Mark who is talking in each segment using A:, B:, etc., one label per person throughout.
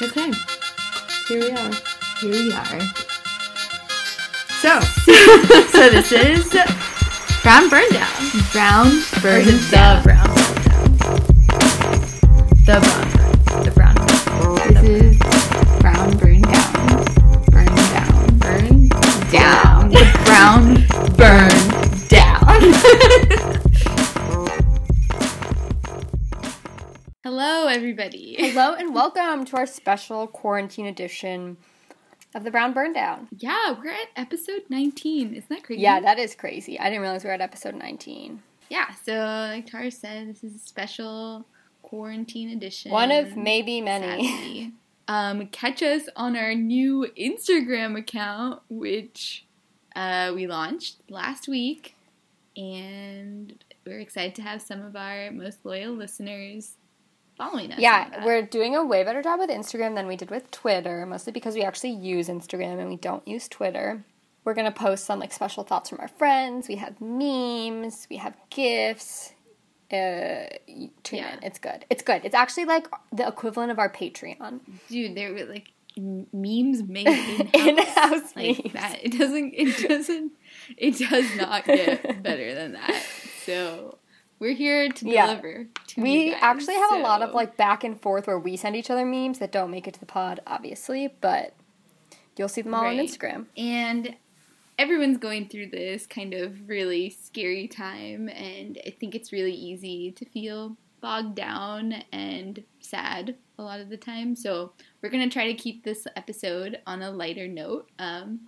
A: Okay. Here we are.
B: Here we are.
A: So,
B: So this is
A: brown burn down.
B: brown burn
A: is
B: down.
A: the brown burn down?
B: The brown.
A: The brown.
B: This is brown burn down. Burn down.
A: Burn
B: Down. The brown burn down.
A: Hello, everybody.
C: Hello and welcome to our special quarantine edition of the Brown Burn Down.
A: Yeah, we're at episode 19. Isn't that crazy?
C: Yeah, that is crazy. I didn't realize we were at episode 19.
A: Yeah, so like Tara said, this is a special quarantine edition.
C: One of maybe many.
A: sadly. Um, catch us on our new Instagram account, which uh, we launched last week, and we're excited to have some of our most loyal listeners following us.
C: Yeah, we're doing a way better job with Instagram than we did with Twitter, mostly because we actually use Instagram and we don't use Twitter. We're going to post some like special thoughts from our friends. We have memes, we have gifts. Uh, tune
A: Yeah.
C: in. It's good. It's good. It's actually like the equivalent of our Patreon.
A: dude, there were like memes made in
C: In-house
A: like
C: memes.
A: that. It doesn't. It doesn't. It does not get better than that. So we're here to
C: Yeah.
A: deliver. To
C: We
A: guys,
C: actually have a lot of like back and forth where we send each other memes that don't make it to the pod, obviously, but you'll see them all on Instagram.
A: and everyone's going through this kind of really scary time, and I think it's really easy to feel bogged down and sad a lot of the time. So we're gonna try to keep this episode on a lighter note, um,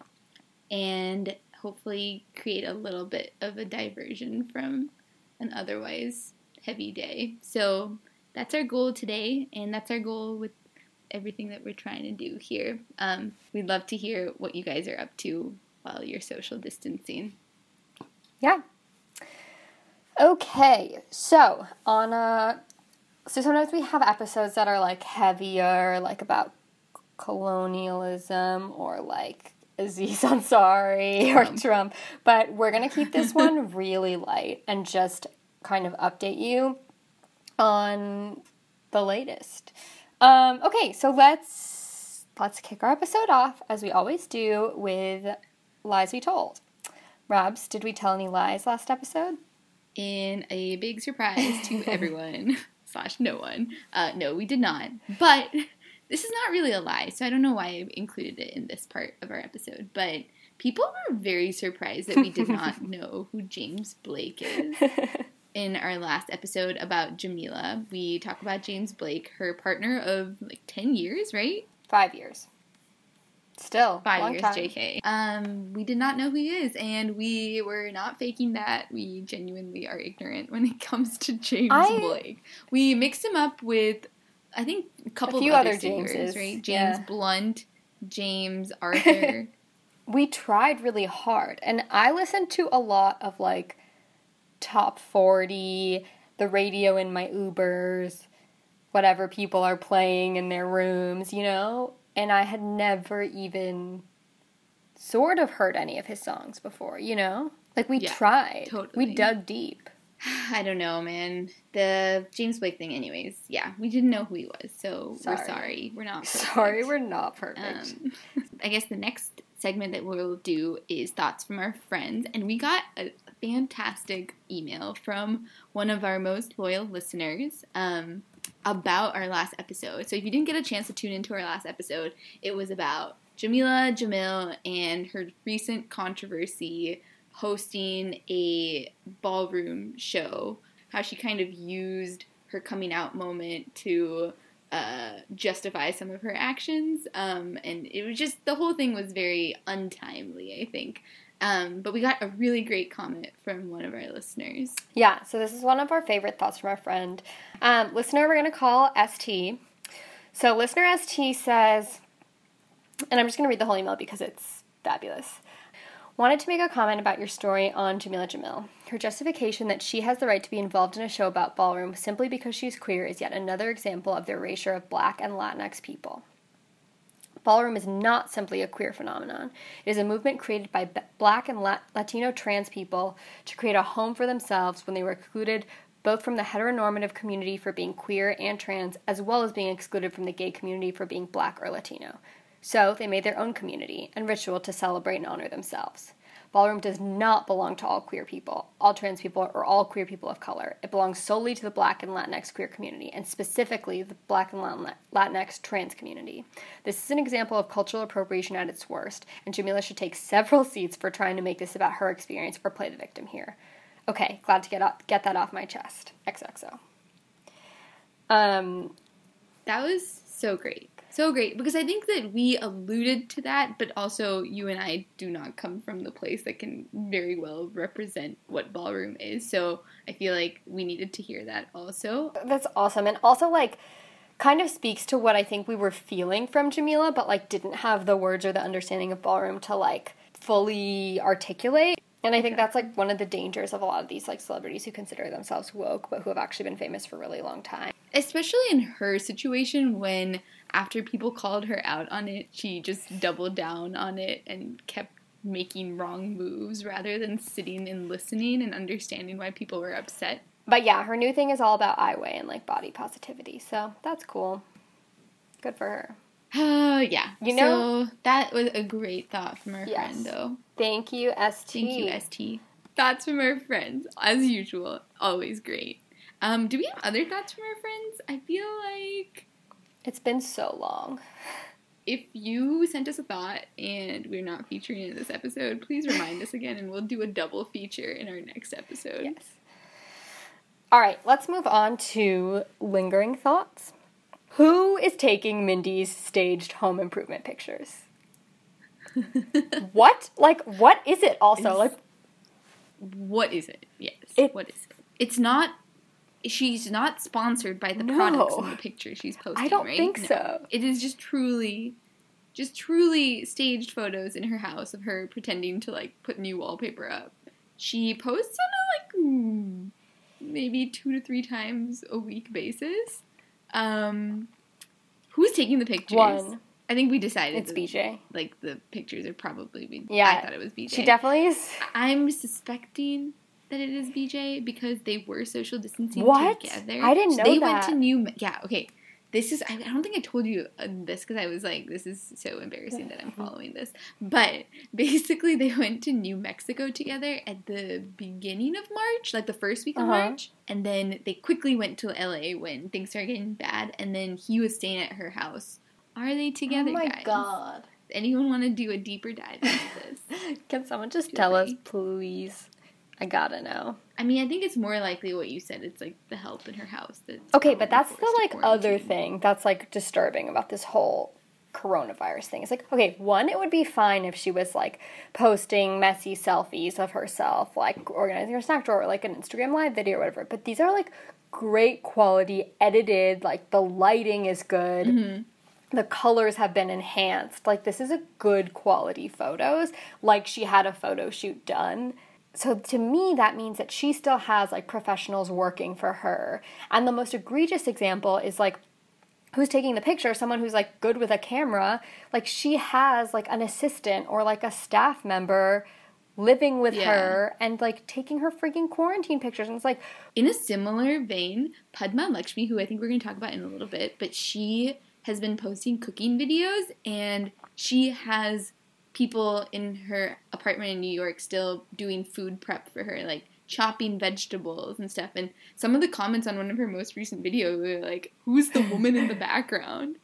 A: and hopefully create a little bit of a diversion from an otherwise heavy day. So that's our goal today, and that's our goal with everything that we're trying to do here. Um, we'd love to hear what you guys are up to while you're social distancing.
C: Yeah. Okay, so on a so sometimes we have episodes that are like heavier, like about colonialism or like Aziz Ansari or
A: Trump.
C: Trump, but we're gonna keep this one really light and just kind of update you on the latest. Um, okay, so let's let's kick our episode off as we always do with lies we told. Robs, did we tell any lies last episode?
A: In a big surprise to everyone slash no one. Uh, no, we did not. But this is not really a lie, so I don't know why I included it in this part of our episode. But people were very surprised that we did not know who James Blake is. in our last episode about Jameela, we talk about James Blake, her partner of like 10 years, right?
C: Five years. Still,
A: Five
C: long
A: years,
C: time.
A: JK. Um, we did not know who he is, and we were not faking that. We genuinely are ignorant when it comes to James
C: I-
A: Blake. We mixed him up with, I think, a couple
C: few
A: of other,
C: other
A: singers,
C: Jameses,
A: right? James
C: yeah.
A: Blunt, James Arthur.
C: We tried really hard, and I listened to a lot of like top forty, the radio in my Ubers, whatever people are playing in their rooms, you know. And I had never even sort of heard any of his songs before, you know. Like we
A: Yeah,
C: tried,
A: totally.
C: we dug deep.
A: I don't know, man. The James Blake thing, anyways. Yeah, we didn't know who he was, so we're
C: Sorry.
A: sorry. We're not.
C: Sorry, we're not perfect.
A: Um, I guess the next segment that we'll do is thoughts from our friends, and we got a fantastic email from one of our most loyal listeners um, about our last episode. So if you didn't get a chance to tune into our last episode, it was about Jameela Jamil and her recent controversy hosting a ballroom show. How she kind of used her coming out moment to uh, justify some of her actions. Um, and it was just the whole thing was very untimely, I think. Um, but we got a really great comment from one of our listeners.
C: Yeah, so this is one of our favorite thoughts from our friend. Um, listener, we're going to call ST. So, listener ST says, and I'm just going to read the whole email because it's fabulous. Wanted to make a comment about your story on Jameela Jamil. Her justification that she has the right to be involved in a show about ballroom simply because she's queer is yet another example of the erasure of black and Latinx people. Ballroom is not simply a queer phenomenon. It is a movement created by black and Latino trans people to create a home for themselves when they were excluded both from the heteronormative community for being queer and trans, as well as being excluded from the gay community for being black or Latino. So they made their own community and ritual to celebrate and honor themselves. Ballroom does not belong to all queer people, all trans people, or all queer people of color. It belongs solely to the Black and Latinx queer community, and specifically the Black and Latinx trans community. This is an example of cultural appropriation at its worst, and Jameela should take several seats for trying to make this about her experience or play the victim here. Okay, glad to get off, get that off my chest. XXO. Um,
A: That was so great. So great. Because I think that we alluded to that, but also you and I do not come from the place that can very well represent what ballroom is. So I feel like we needed to hear that also.
C: That's awesome. And also, like, kind of speaks to what I think we were feeling from Jameela, but, like, didn't have the words or the understanding of ballroom to, like, fully articulate. And I think that's like one of the dangers of a lot of these like celebrities who consider themselves woke but who have actually been famous for a really long time.
A: Especially in her situation when after people called her out on it, she just doubled down on it and kept making wrong moves rather than sitting and listening and understanding why people were upset.
C: But yeah, her new thing is all about I Weigh and like body positivity. So that's cool. Good for her.
A: Uh, yeah.
C: You know-
A: so that was a great thought from our
C: Yes.
A: friend, though.
C: Thank you, ST.
A: Thank you, ST. Thoughts from our friends, as usual, always great. Um, do we have other thoughts from our friends? I feel like
C: It's been so long.
A: if you sent us a thought and we're not featuring it in this episode, please remind us again, and we'll do a double feature in our next episode.
C: Yes. All right, let's move on to lingering thoughts. Who is taking Mindy's staged home improvement pictures? What? Like, what is it also?
A: It's-
C: Like,
A: What is it? Yes.
C: It-
A: what is it? It's not. She's not sponsored by the
C: No.
A: products in the picture she's posting.
C: I don't
A: right?
C: think
A: No.
C: so.
A: It is just truly, just truly staged photos in her house of her pretending to like put new wallpaper up. She posts on a like mm, maybe two to three times a week basis. Um, who's taking the pictures?
C: One.
A: I think we decided
C: it's
A: that,
C: BJ.
A: Like the pictures are probably. B-
C: Yeah,
A: I thought it was BJ.
C: She definitely is.
A: I'm suspecting that it is BJ because they were social distancing
C: What?
A: together.
C: I didn't know
A: they
C: that.
A: went to New. Yeah, okay. This is. I, don't think I told you uh, this because I was like, this is so embarrassing that I'm following this. But basically, they went to New Mexico together at the beginning of March, like the first week of
C: Uh-huh.
A: March, and then they quickly went to LA when things started getting bad. And then he was staying at her house. Are they together,
C: oh my
A: guys?
C: god.
A: Anyone want to do a deeper dive into this?
C: Can someone just tell us, please? I gotta know.
A: I mean, I think it's more likely what you said. It's like the help in her house. That's
C: Okay, but that's the like other thing that's like disturbing about this whole coronavirus thing. It's like, okay, one, it would be fine if she was like posting messy selfies of herself, like organizing her snack drawer, or like an Instagram live video or whatever. But these are like great quality, edited, like the lighting is good.
A: Mm-hmm.
C: The colors have been enhanced. Like this is a good quality photos. Like she had a photo shoot done. So to me, that means that she still has like professionals working for her. And the most egregious example is like who's taking the picture, someone who's like good with a camera, like she has like an assistant or like a staff member living with
A: Yeah.
C: her and like taking her freaking quarantine pictures. And it's like,
A: In a similar vein, Padma Lakshmi, who I think we're going to talk about in a little bit, but she has been posting cooking videos and she has people in her apartment in New York still doing food prep for her, like chopping vegetables and stuff. And some of the comments on one of her most recent videos were like, Who's the woman in the background?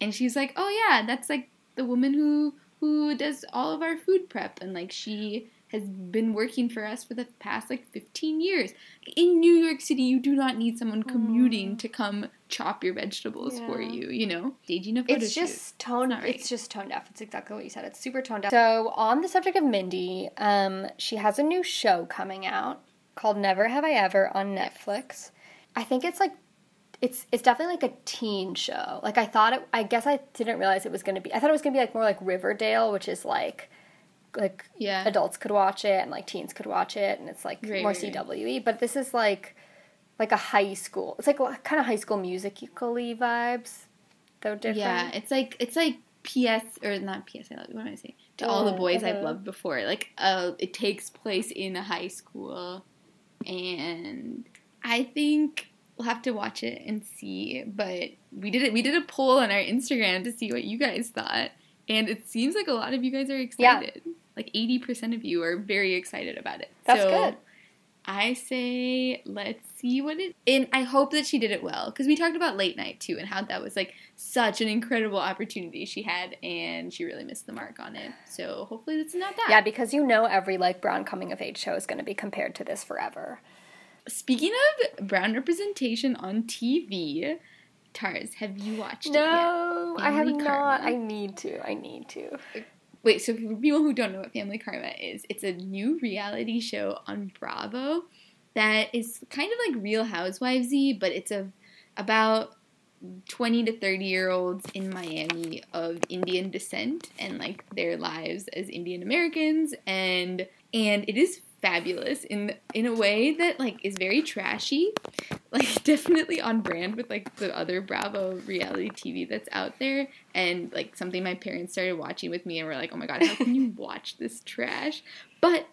A: And she's like, Oh yeah, that's like the woman who who does all of our food prep and like she has been working for us for the past like 15 years. In New York City, you do not need someone commuting to come chop your vegetables for you, you know? Staging a photo
C: it's just tone
A: not right.
C: it's just tone deaf. It's exactly what you said. It's super tone deaf. So on the subject of mindy um, she has a new show coming out called never have i ever on netflix. I think it's like it's it's definitely like a teen show. Like i thought it i guess i didn't realize it was going to be i thought it was going to be like more like riverdale which is like like
A: Yeah.
C: adults could watch it and like teens could watch it and it's like
A: Right,
C: more
A: right, right.
C: cwe but this is like like a high school it's like kind of high school musical-y vibes though different
A: Yeah, it's like it's like PS or not PS. I love what am I saying? To all the
C: Oh,
A: boys I've
C: uh-huh.
A: loved before. Like, uh, it takes place in a high school, and I think we'll have to watch it and see. But we did it. We did a poll on our Instagram to see what you guys thought, and it seems like a lot of you guys are
C: Yeah.
A: Like eighty percent of you are very excited about it.
C: That's
A: So,
C: good.
A: I say let's see what it. And I hope that she did it well because we talked about late night too and how that was like such an incredible opportunity she had and she really missed the mark on it. So hopefully it's not that.
C: Yeah, because you know every like brown coming of age show is going to be compared to this forever.
A: Speaking of brown representation on TV, Tars, have you watched it yet?
C: No, I have not. I need to. I need to.
A: Uh, Wait, so for people who don't know what Family Karma is, it's a new reality show on Bravo that is kind of like Real Housewivesy, but it's a about 20 to 30 year olds in Miami of Indian descent and like their lives as Indian Americans and and it is fabulous in in a way that like is very trashy like definitely on brand with like the other Bravo reality TV that's out there. And like something my parents started watching with me and were like oh my god how can you watch this trash? But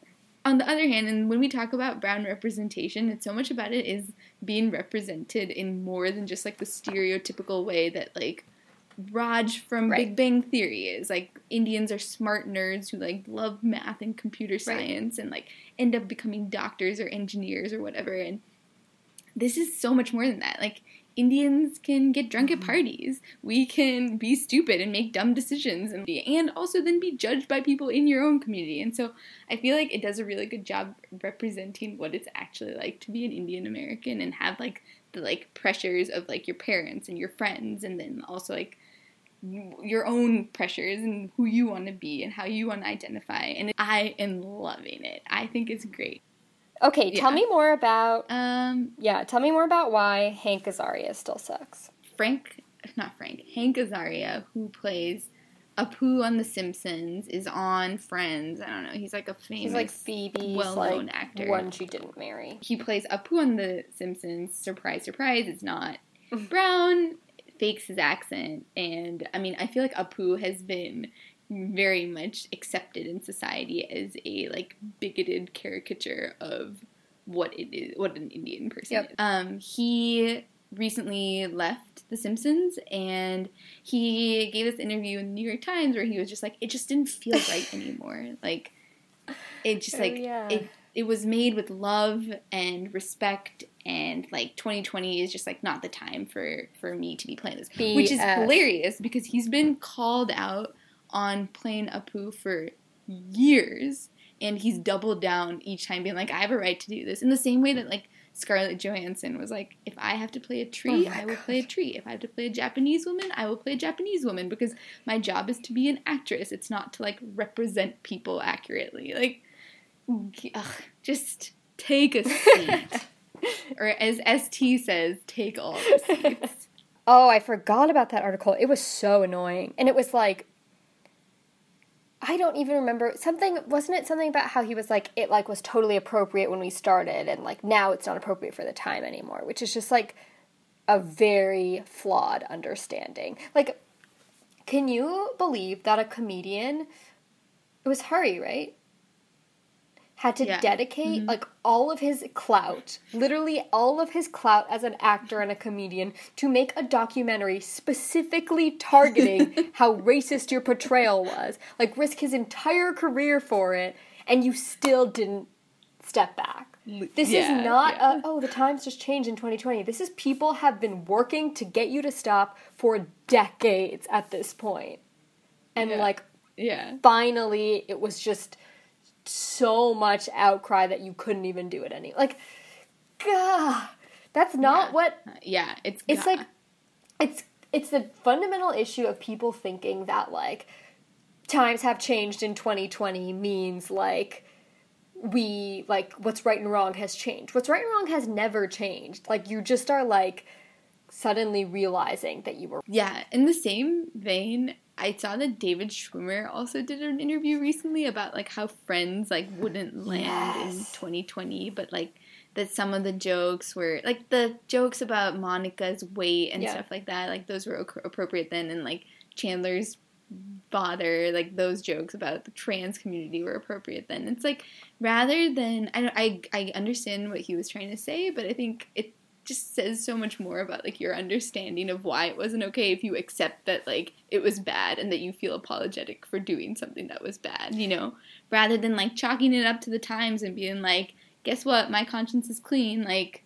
A: on the other hand and when we talk about brown representation it's so much about it is being represented in more than just like the stereotypical way that like Raj from
C: Right.
A: Big Bang Theory is. Like Indians are smart nerds who like love math and computer science and like end up becoming doctors or engineers or whatever. And this is so much more than that like Indians can get drunk at mm-hmm. parties. We can be stupid and make dumb decisions and be, and also then be judged by people in your own community. And so I feel like it does a really good job representing what it's actually like to be an Indian American and have like the like pressures of like your parents and your friends and then also like your own pressures and who you want to be and how you want to identify. And I am loving it. I think it's great.
C: Okay, tell
A: Yeah.
C: me more about.
A: Um,
C: Yeah, tell me more about why Hank Azaria still sucks.
A: Frank, not Frank, Hank Azaria, who plays Apu on The Simpsons, is on Friends. I don't know. He's like a famous,
C: He's like Phoebe's
A: well-known
C: like
A: actor.
C: one she didn't marry.
A: He plays Apu on The Simpsons. Surprise, surprise! It's not Brown. Fakes his accent, and I mean, I feel like Apu has been very much accepted in society as a like bigoted caricature of what it is, what an Indian person
C: Yep.
A: is. Um, he recently left The Simpsons, and he gave this interview in the New York Times where he was just like, it just didn't feel right anymore. Like, it just
C: Oh,
A: like
C: yeah.
A: it it was made with love and respect and like 2020 is just like not the time for for me to be playing this which is hilarious because he's been called out on playing Apu for years and he's doubled down each time being like I have a right to do this. In the same way that like Scarlett Johansson was like if I have to play a tree
C: Oh
A: I will play a tree. If I have to play a Japanese woman I will play a Japanese woman because my job is to be an actress. It's not to like represent people accurately. Like ugh, just take a seat. Or as ST says take all the seats.
C: Oh, I forgot about that article. It was so annoying. And it was like I don't even remember something wasn't it something about how he was like it like was totally appropriate when we started and like now it's not appropriate for the time anymore, which is just like a very flawed understanding. Like can you believe that a comedian it was Hari, right? Had to
A: Yeah. Mm-hmm.
C: dedicate like all of his clout, literally all of his clout as an actor and a comedian, to make a documentary specifically targeting how racist your portrayal was. Like, risk his entire career for it, and you still didn't step back. This is not
A: yeah.
C: a, oh, the times just changed in 2020. This is people have been working to get you to stop for decades at this point. And,
A: Yeah.
C: like,
A: yeah
C: finally it was just so much outcry that you couldn't even do it any like gah, that's not
A: Yeah.
C: what
A: yeah it's
C: it's
A: ga-
C: like it's it's the fundamental issue of people thinking that like times have changed in 2020 means like we like what's right and wrong has changed. What's right and wrong has never changed. Like you just are like suddenly realizing that you were
A: Yeah, in the same vein, I saw that David Schwimmer also did an interview recently about like how Friends like wouldn't land in 2020, but like that some of the jokes were like the jokes about Monica's weight and
C: Yeah.
A: stuff like that, like those were appropriate then, and like Chandler's bother like those jokes about the trans community were appropriate then it's like rather than I, don't- I i understand what he was trying to say but i think it just says so much more about like your understanding of why it wasn't okay if you accept that like it was bad and that you feel apologetic for doing something that was bad you know? Rather than like chalking it up to the times and being like guess what? My conscience is clean. Like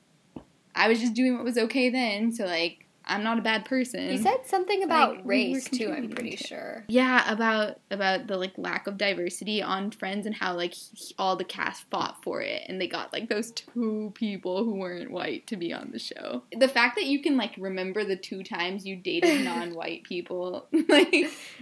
A: i was just doing what was okay then so like i'm not a bad person
C: He said something about
A: Like, we
C: race too. I'm pretty
A: to
C: sure.
A: yeah about about the like lack of diversity on friends and how like he- all the cast fought for it and they got like those two people who weren't white to be on the show the fact that you can like remember the two times you dated non-white people like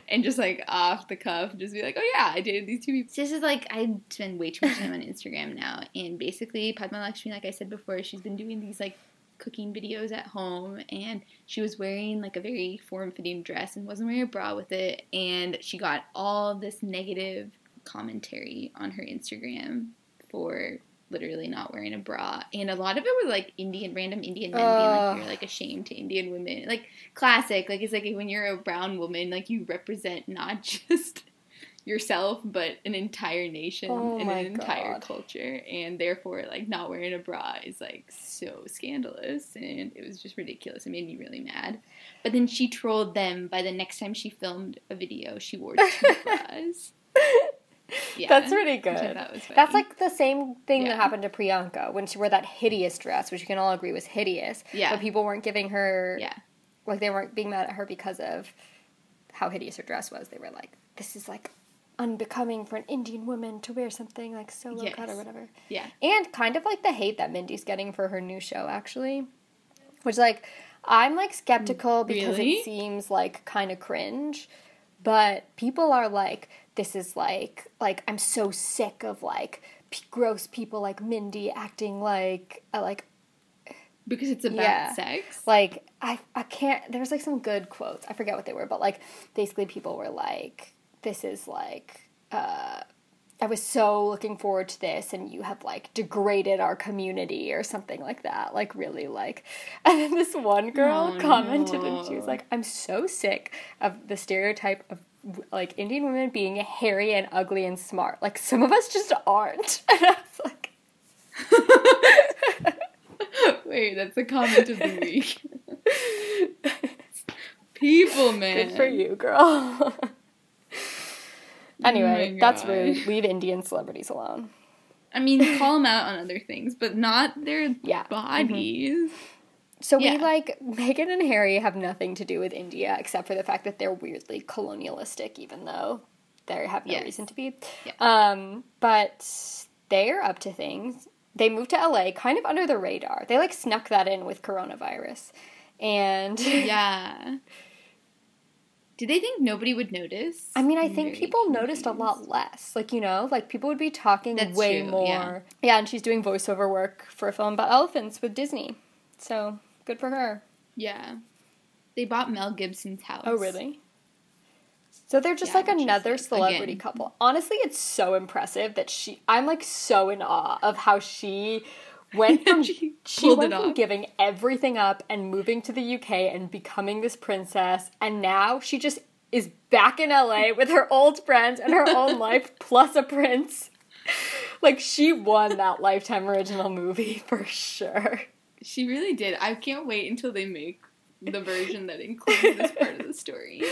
A: and just like off the cuff just be like oh yeah i dated these two people this is like i spend way too much time on instagram now and basically padma lakshmi like i said before she's been doing these like cooking videos at home and she was wearing like a very form-fitting dress and wasn't wearing a bra with it and she got all this negative commentary on her instagram for literally not wearing a bra. And a lot of it was like indian random indian men being like you're like ashamed to indian women. Like classic. Like it's like when you're a brown woman like you represent not just yourself but an entire nation
C: Oh
A: and an entire
C: God.
A: culture and therefore like not wearing a bra is like so scandalous and it was just ridiculous it made me really mad but then she trolled them by the next time she filmed a video she wore two bras yeah
C: That's really good.
A: thought was funny.
C: That's like the same thing
A: Yeah.
C: that happened to Priyanka when she wore that hideous dress, which you can all agree was hideous.
A: Yeah.
C: But people weren't giving her,
A: yeah
C: like, they weren't being mad at her because of how hideous her dress was. They were like, this is like unbecoming for an Indian woman to wear something like so low cut or whatever.
A: yeah
C: And kind of like the hate that Mindy's getting for her new show, actually. Which, like, I'm like skeptical because
A: Really?
C: it seems like kind of cringe. But people are like, this is like, like, I'm so sick of like p- gross people like Mindy acting like, uh, like,
A: because it's about
C: Yeah.
A: sex
C: like, I, I can't, there's like some good quotes. I forget what they were, but like, basically people were like, this is like, uh, I was so looking forward to this, and you have like degraded our community or something like that. Like, really, like. And then this one girl
A: Oh,
C: commented, and she was like, I'm so sick of the stereotype of like Indian women being hairy and ugly and smart. Like, some of us just aren't. And I was like,
A: wait that's the comment of the week people man
C: good for you, girl. Anyway,
A: my
C: that's rude. Leave Indian celebrities alone.
A: I mean, call them out on other things, but not their
C: Yeah.
A: bodies.
C: So
A: Yeah.
C: we like Meghan and Harry have nothing to do with India except for the fact that they're weirdly colonialistic, even though they have no
A: Yes.
C: reason to be.
A: Yeah.
C: Um, but they're up to things. They moved to LA kind of under the radar. They like snuck that in with coronavirus, and
A: Yeah. Did they think nobody would notice?
C: I mean, I think
A: very
C: people noticed a lot less. Like, you know, like people would be talking
A: That's
C: way
A: true,
C: more.
A: yeah.
C: yeah, and she's doing voiceover work for a film about elephants with Disney. So good for her.
A: Yeah. They bought Mel Gibson's house.
C: Oh, really? So they're just
A: Yeah,
C: like another celebrity
A: again-
C: couple. Honestly, it's so impressive that she. I'm like so in awe of how she went from
A: She
C: she went
A: it
C: from
A: off.
C: giving everything up and moving to the UK and becoming this princess, and now she just is back in LA with her old friends and her own life plus a prince. Like she won that lifetime original movie for sure.
A: She really did. I can't wait until they make the version that includes this part of the story.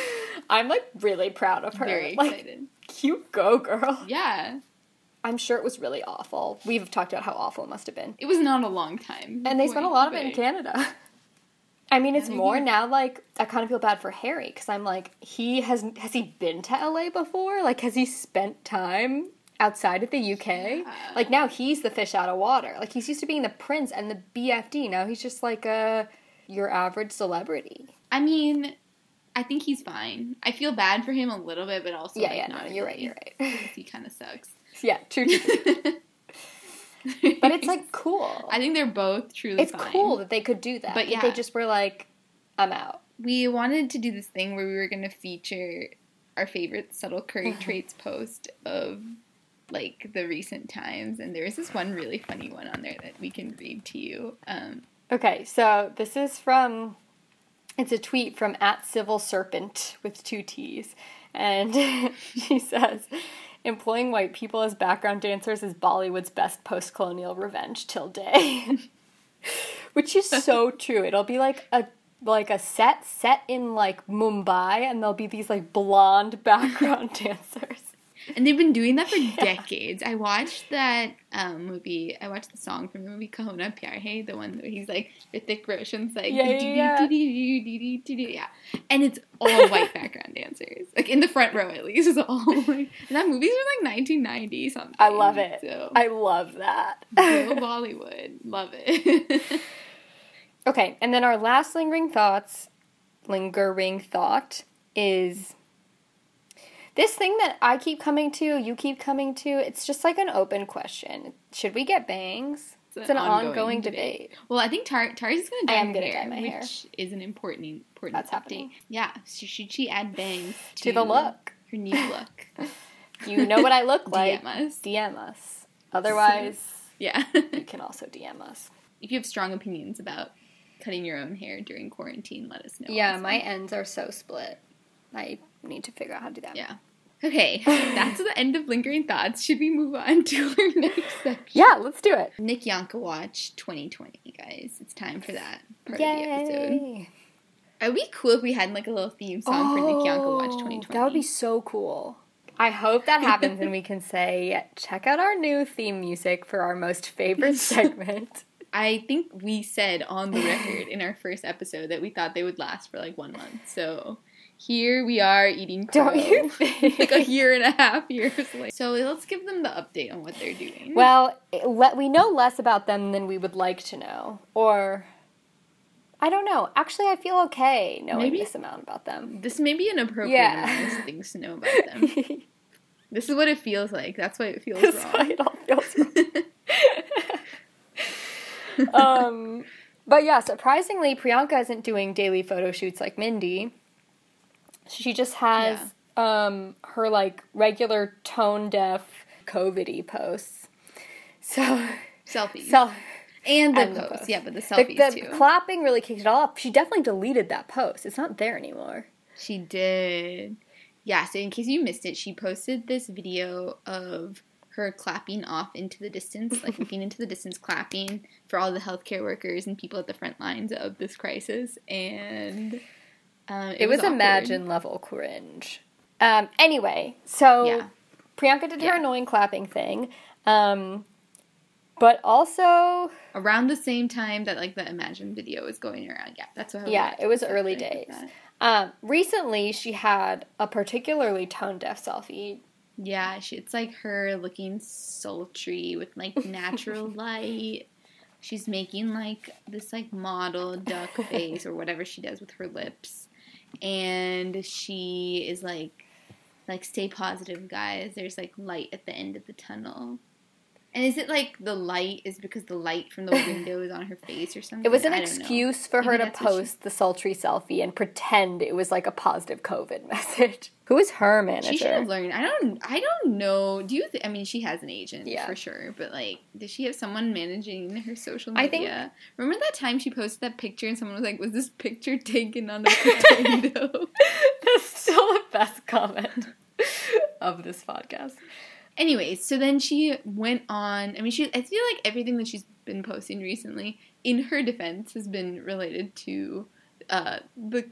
C: I'm like really proud of her.
A: Very
C: like,
A: excited.
C: you go, girl.
A: Yeah.
C: I'm sure it was really awful. We've talked about how awful it must have been.
A: It was not a long time.
C: And they spent a lot of it in Canada. I mean, it's more now like I kind of feel bad for Harry because I'm like, he has has he been to LA before? Like, has he spent time outside of the UK?
A: Yeah.
C: Like now he's the fish out of water. Like he's used to being the prince and the BFD. Now he's just like a your average celebrity.
A: I mean, I think he's fine. I feel bad for him a little bit, but also
C: yeah,
A: like,
C: yeah, no, you're right, you're right.
A: He kind of sucks.
C: yeah, true, true, true. But it's like cool.
A: I think they're both truly
C: it's
A: fine.
C: cool that they could do that.
A: But
C: yeah, they just were like, I'm out.
A: We wanted to do this thing where we were going to feature our favorite subtle curry traits post of like the recent times, and there was this one really funny one on there that we can read to you. Um,
C: Okay, so this is from It's a tweet from at Civil Serpent with two T's. And she says, employing white people as background dancers is Bollywood's best post colonial revenge till day. Which is so true. It'll be like a like a set set in like Mumbai and there'll be these like blonde background dancers.
A: And they've been doing that for decades. I watched that um, movie. I watched the song from the movie Kaho Naa Pyaar Hai, the one where he's like Hrithik Roshan's like
C: Yeah, yeah,
A: yeah, and it's all white background dancers. Like in the front row at least, is all white. And that movie's from like 1990 something.
C: I love it.
A: So
C: I love that.
A: go Bollywood, love it.
C: Okay, and then our last lingering thoughts, lingering thought is this thing that I keep coming to, you keep coming to. It's just like an open question. Should we get bangs? It's an, ongoing, debate.
A: Well, I think Tar- Tari's going to do
C: I
A: dye
C: am
A: her
C: gonna
A: hair,
C: dye my hair.
A: which is an important important
C: That's
A: update.
C: happening.
A: Yeah, so should she add bangs to,
C: To the look.
A: Her new look.
C: You know what I look like.
A: DM us.
C: DM us. Otherwise,
A: Yeah.
C: you can also DM us.
A: if you have strong opinions about cutting your own hair during quarantine, let us know.
C: Yeah, my ends are so split. I need to figure out how to do that.
A: Yeah. Okay, that's the end of lingering thoughts. Should we move on to our next section?
C: Yeah, let's do it.
A: Nickyanka Watch 2020, guys. It's time for that part of the episode.
C: Yay!
A: Are we cool if we had like a little theme song for Nickyanka Watch 2020?
C: Oh, That would be so cool. I hope that happens and we can say, check out our new theme music for our most favorite segment.
A: I think we said on the record in our first episode that we thought they would last for like one month. So here we are eating crow.
C: Don't you think?
A: like a year and a half years later. So let's give them the update on what they're doing.
C: Well, it- le- we know less about them than we would like to know. Or, I don't know. Actually, I feel okay knowing
A: Maybe-
C: this amount about them.
A: this may be an appropriate
C: Yeah.
A: amount of things to know about them. this is what it feels like. That's why it feels
C: That's
A: wrong.
C: it all feels wrong. um, but yeah, surprisingly, Priyanka isn't doing daily photo shoots like Mindy. She just has um, her like regular tone deaf COVID posts. So,
A: selfies.
C: so
A: and the
C: and the.
A: Yeah, but the
C: the,
A: selfies
C: the
A: too.
C: clapping really kicked it off. She definitely deleted that post. It's not there anymore.
A: She did. Yeah, so in case you missed it, she posted this video of her clapping off into the distance, like looking into the distance, clapping for all the healthcare workers and people at the front lines of this crisis. And um, it,
C: It, was,
A: awkward.
C: imagine level cringe. Um, anyway, so
A: Yeah.
C: Priyanka did her annoying clapping thing. Um, but also,
A: Around the same time that like the Imagine video was going around. Yeah, that's what.
C: yeah, it was early days. Um, recently, she had a particularly tone deaf selfie.
A: Yeah, she, it's like her looking sultry with like natural light. She's making like this like model duck face or whatever she does with her lips. And she is like like stay positive guys. There's like light at the end of the tunnel. And is it like the light is because the light from the window is on her face or something?
C: It was an
A: I don't know.
C: excuse for her
A: Maybe
C: to
A: that's what she-
C: post the sultry selfie and pretend it was like a positive COVID message. Who is her manager?
A: She should have
C: manager?
A: learned. I don't. I don't know. Do you? Th- I mean, she has an agent
C: Yeah.
A: for sure. But like, does she have someone managing her social media?
C: I
A: media?
C: think-
A: Remember that time she posted that picture and someone was like, "Was this picture taken on a potato?"
C: That's still the best comment of this podcast.
A: Anyways, so then she went on. I mean, she. I feel like everything that she's been posting recently, in her defense, has been related to uh, the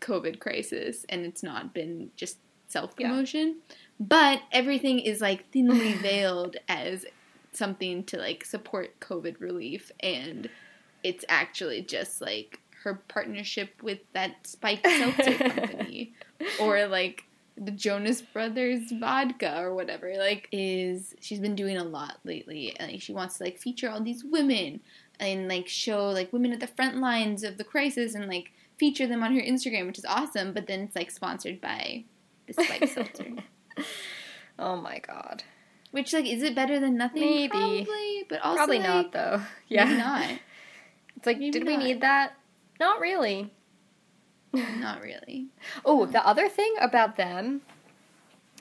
A: COVID crisis, and it's not been just self promotion. But everything is like thinly veiled as something to like support COVID relief, and it's actually just like her partnership with that spiked seltzer company, or like the Jonas Brothers vodka or whatever. Like, is she's been doing a lot lately, and like, she wants to like feature all these women and like show like women at the front lines of the crisis and like feature them on her Instagram, which is awesome. But then it's like sponsored by the spiked seltzer.
C: Oh my god.
A: Which like is it better than nothing?
C: Maybe.
A: Probably, but also
C: Probably
A: like,
C: not though.
A: Maybe
C: Yeah.
A: not.
C: It's like,
A: Maybe
C: did we need that? Not really.
A: Not really.
C: Oh, the other thing about them,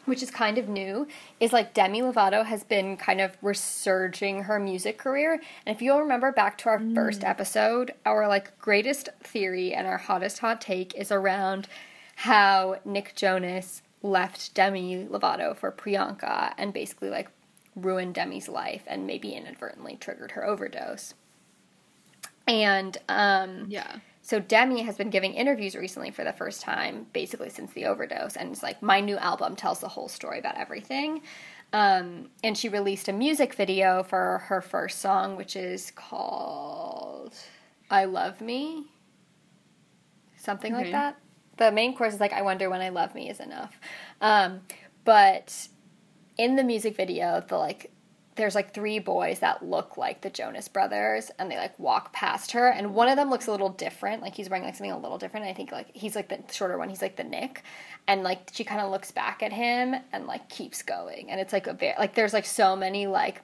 C: which is kind of new, is like Demi Lovato has been kind of resurging her music career. And if you'll remember back to our first episode, our like greatest theory and our hottest hot take is around how Nick Jonas left Demi Lovato for Priyanka and basically like ruined Demi's life and maybe inadvertently triggered her overdose. And um
A: Yeah.
C: So Demi has been giving interviews recently for the first time, basically since the overdose, and it's like my new album tells the whole story about everything. Um, and she released a music video for her first song, which is called "I Love Me," something like that. The main chorus is like "I wonder when I love me is enough," um, but in the music video, the like there's like three boys that look like the Jonas brothers and they like walk past her and one of them looks a little different like he's wearing like something a little different I think like he's like the shorter one he's like the Nick and like she kind of looks back at him and like keeps going and it's like a very like there's like so many like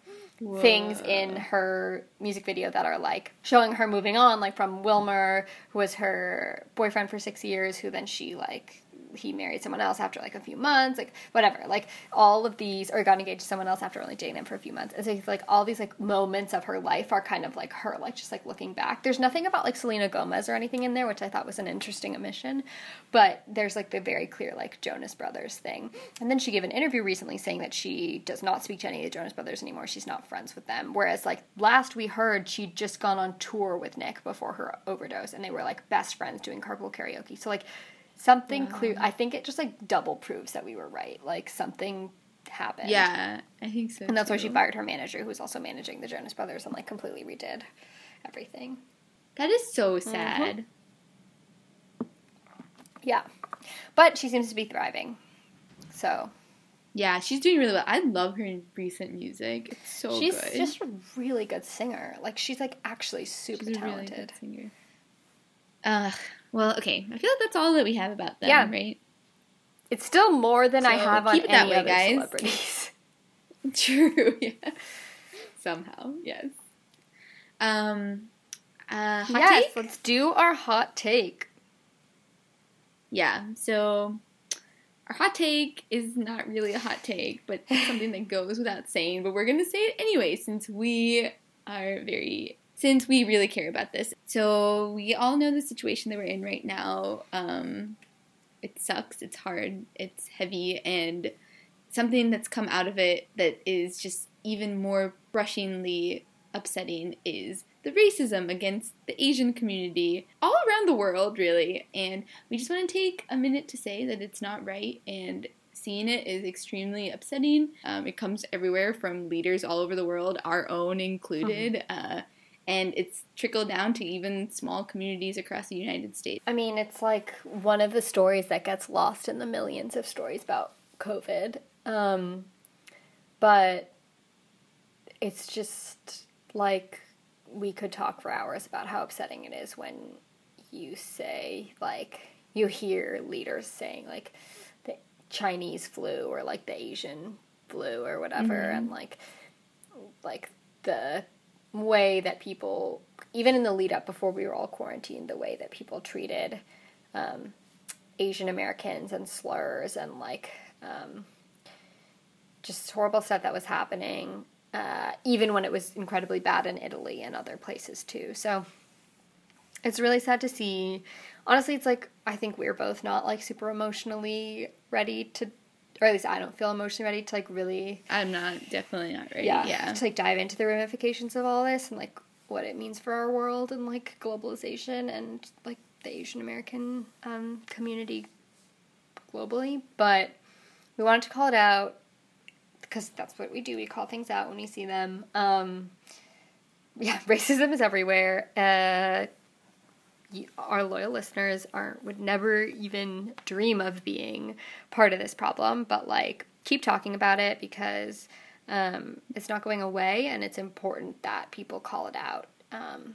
C: things in her music video that are like showing her moving on like from Wilmer who was her boyfriend for 6 years who then she like he married someone else after like a few months, like whatever. Like all of these, or got engaged to someone else after only dating them for a few months. And so like all these like moments of her life are kind of like her, like just like looking back. There's nothing about like Selena Gomez or anything in there, which I thought was an interesting omission. But there's like the very clear like Jonas Brothers thing. And then she gave an interview recently saying that she does not speak to any of the Jonas Brothers anymore. She's not friends with them. Whereas like last we heard she'd just gone on tour with Nick before her overdose, and they were like best friends doing carpool karaoke. So like something clear i think it just like double proves that we were right like something happened
A: Yeah, I think so.
C: and that's why she fired her manager who was also managing the jonas brothers and like completely redid everything
A: That is so
C: Mm-hmm.
A: sad.
C: yeah but she seems to be thriving so
A: Yeah, she's doing really well. I love her recent music. It's so
C: she's
A: good.
C: just a really good singer like she's like actually super
A: She's really
C: talented
A: good singer. Uh, well, okay. I feel like that's all that we have about them,
C: Yeah.
A: right?
C: it's still more than i
A: So,
C: have on
A: keep it that
C: any
A: way,
C: other
A: guys.
C: celebrities
A: True. Yeah. Somehow, yes. Um. Uh, hot
C: yes
A: take.
C: let's do our hot take
A: Yeah. So. Our hot take is not really a hot take, but it's something that goes without saying. But we're gonna say it anyway, since we are very, since we really care about this. So we all know the situation that we're in right now. Um, it sucks. It's hard. It's heavy, and something that's come out of it that is just even more brushingly upsetting is the racism against the Asian community all around the world, really. And we just want to take a minute to say that it's not right and seeing it is extremely upsetting. Um, it comes everywhere from leaders all over the world, our own included. Uh, and it's trickled down to even small communities across the United States.
C: I mean, it's like one of the stories that gets lost in the millions of stories about COVID. Um, but it's just like we could talk for hours about how upsetting it is when you say, like, you hear leaders saying, like, the Chinese flu or like the Asian flu or whatever, and like, like the way that people, even in the lead up before we were all quarantined, the way that people treated um, Asian Americans and slurs and like um, just horrible stuff that was happening, uh, even when it was incredibly bad in Italy and other places too. So it's really sad to see. Honestly, it's like I think we're both not like super emotionally ready to, or at least I don't feel emotionally ready to like really
A: I'm not, definitely not ready.
C: yeah,
A: Yeah.
C: to like dive into the ramifications of all this and like what it means for our world and like globalization and like the Asian American um, community globally. But we wanted to call it out because that's what we do. We call things out when we see them. Um, yeah, racism is everywhere. Uh, our loyal listeners are would never even dream of being part of this problem, but like keep talking about it because um, it's not going away, and it's important that people call it out um,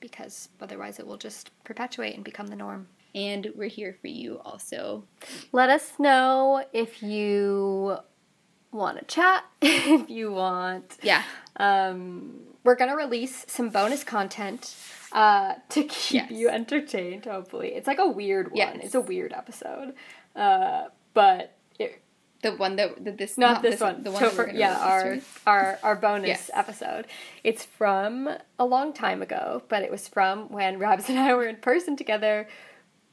C: because otherwise it will just perpetuate and become the norm.
A: and we're here for you also.
C: Let us know if you want to chat, if you want
A: Yeah.
C: um, we're gonna release some bonus content uh, to keep
A: Yes.
C: you entertained. Hopefully, it's like a weird one.
A: Yes.
C: It's a weird episode, uh, but it
A: The one that, that this
C: not, this, one.
A: The one
C: so
A: that
C: for, yeah, our, our our bonus
A: Yes.
C: episode. It's from a long time ago, but it was from when Rabs and I were in person together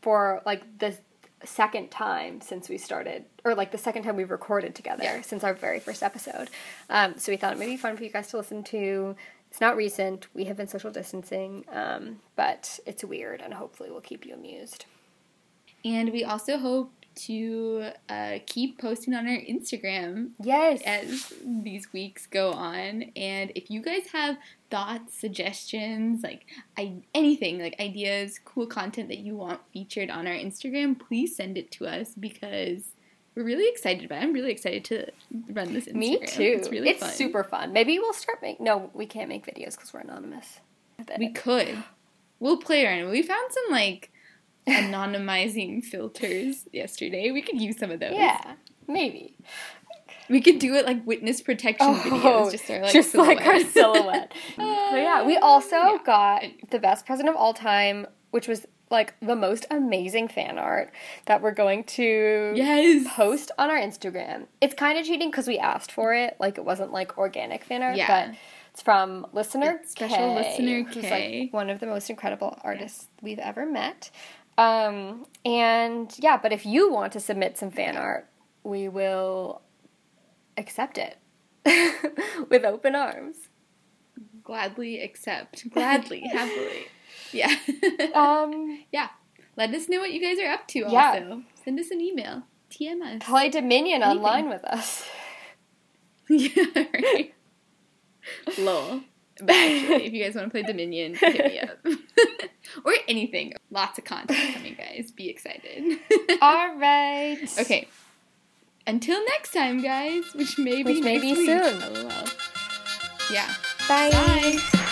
C: for like the second time since we started, or like the second time we've recorded together
A: Yeah.
C: since our very first episode. Um, so we thought it might be fun for you guys to listen to. It's not recent. We have been social distancing, um, but it's weird, and hopefully we'll keep you amused.
A: And we also hope to uh, keep posting on our Instagram
C: Yes.
A: as these weeks go on. And if you guys have thoughts, suggestions, like I, anything, like ideas, cool content that you want featured on our Instagram, please send it to us because we're really excited about it. I'm really excited to run this Instagram.
C: Me too.
A: It's really fun.
C: super fun. Maybe we'll start make. No, we can't make videos because we're anonymous.
A: We could. We'll play around. We found some like anonymizing filters yesterday. We could use some of those.
C: yeah, maybe.
A: We could do it like witness protection
C: Oh,
A: videos, just our like
C: just like our
A: silhouette.
C: but yeah, we also
A: Yeah.
C: got the best present of all time, which was like the most amazing fan art that we're going to
A: yes.
C: post on our Instagram. It's kind of cheating because we asked for it. Like it wasn't like organic fan art,
A: Yeah.
C: but it's from listener
A: It's special
C: K,
A: listener
C: who's
A: K.
C: like one of the most incredible artists we've ever met. Um, and yeah, but if you want to submit some fan art, we will accept it with open arms.
A: Gladly accept. Gladly, happily. Yeah.
C: Um,
A: yeah. Let us know what you guys are up to
C: Yeah.
A: also. Send us an email. DM us.
C: play Dominion
A: Anything.
C: online with us.
A: yeah, right. Lol. But actually, if you guys want to play Dominion, hit me up. or anything. Lots of content coming, guys. Be excited.
C: All right.
A: okay. Until next time, guys, which may be
C: Which may be soon.
A: LOL. Yeah.
C: Bye.
A: Bye.